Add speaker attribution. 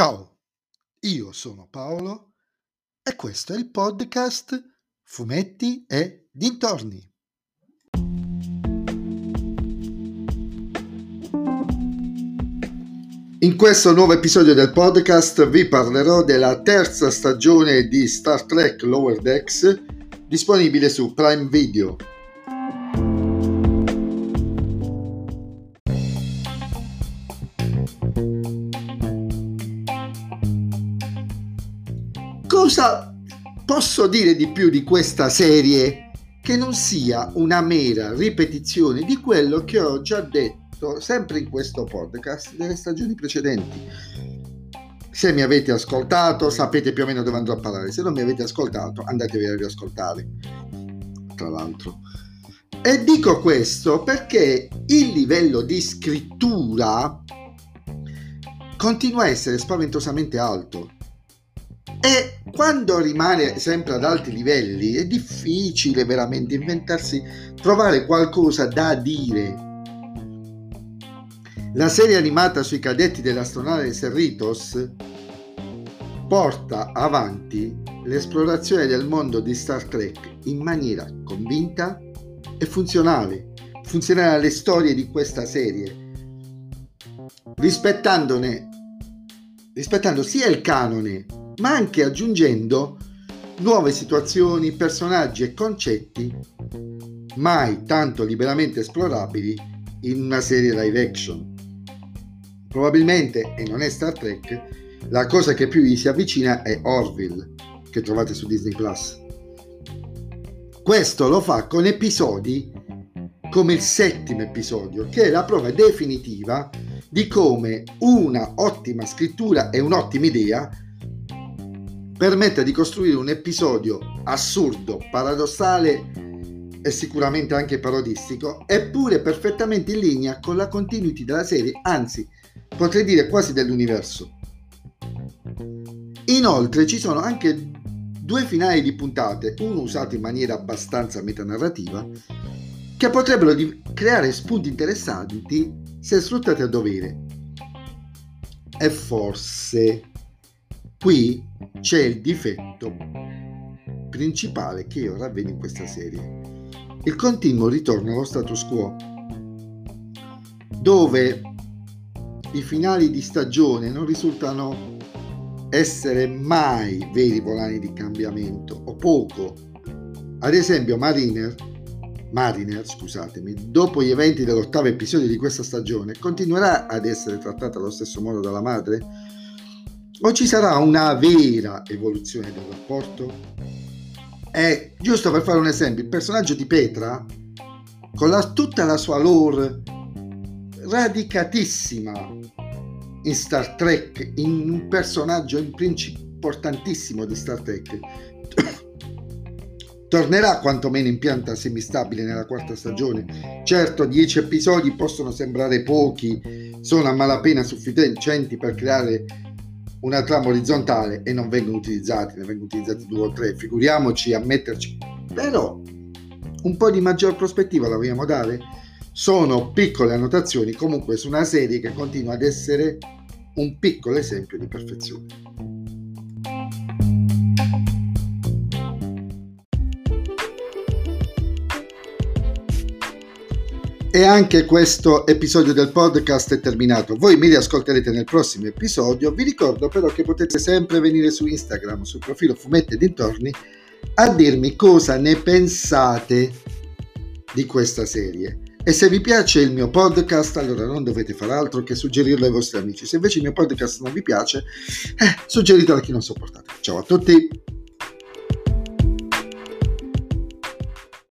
Speaker 1: Ciao, io sono Paolo e questo è il podcast Fumetti e Dintorni. In questo nuovo episodio del podcast vi parlerò della terza stagione di Star Trek Lower Decks disponibile su Prime Video. Cosa posso dire di più di questa serie che non sia una mera ripetizione di quello che ho già detto sempre in questo podcast delle stagioni precedenti? Se mi avete ascoltato sapete più o meno dove andrò a parlare, se non mi avete ascoltato andatevi a riascoltare, tra l'altro. E dico questo perché il livello di scrittura continua a essere spaventosamente alto e quando rimane sempre ad alti livelli è difficile veramente inventarsi, trovare qualcosa da dire. La serie animata sui cadetti dell'astronave Cerritos porta avanti l'esplorazione del mondo di Star Trek in maniera convinta e funzionale, funzionale alle storie di questa serie, rispettandone rispettando sia il canone ma anche aggiungendo nuove situazioni, personaggi e concetti mai tanto liberamente esplorabili in una serie live action. Probabilmente, e non è Star Trek, la cosa che più gli si avvicina è Orville, che trovate su Disney Plus. Questo lo fa con episodi come il settimo episodio, che è la prova definitiva di come una ottima scrittura e un'ottima idea permette di costruire un episodio assurdo, paradossale e sicuramente anche parodistico, eppure perfettamente in linea con la continuity della serie, anzi potrei dire quasi dell'universo. Inoltre ci sono anche due finali di puntate, uno usato in maniera abbastanza metanarrativa, che potrebbero creare spunti interessanti se sfruttati a dovere. E forse Qui c'è il difetto principale che io ravvedo in questa serie. Il continuo ritorno allo status quo, dove i finali di stagione non risultano essere mai veri volani di cambiamento o poco. Ad esempio Mariner, Mariner, scusatemi, dopo gli eventi dell'ottavo episodio di questa stagione, continuerà ad essere trattata allo stesso modo dalla madre? O ci sarà una vera evoluzione del rapporto? È giusto per fare un esempio, il personaggio di Petra, con la, tutta la sua lore radicatissima in Star Trek, in un personaggio importantissimo di Star Trek, tornerà quantomeno in pianta semistabile nella quarta stagione. Certo, dieci episodi possono sembrare pochi, sono a malapena sufficienti per creare una trama orizzontale e non vengono utilizzati, ne vengono utilizzati due o tre, figuriamoci a metterci. Però un po' di maggior prospettiva la vogliamo dare? Sono piccole annotazioni comunque su una serie che continua ad essere un piccolo esempio di perfezione. E anche questo episodio del podcast è terminato. Voi mi riascolterete nel prossimo episodio. Vi ricordo però che potete sempre venire su Instagram, sul profilo Fumetti Dintorni, a dirmi cosa ne pensate di questa serie. E se vi piace il mio podcast, allora non dovete fare altro che suggerirlo ai vostri amici. Se invece il mio podcast non vi piace, eh, suggeritelo a chi non sopportate. Ciao a tutti!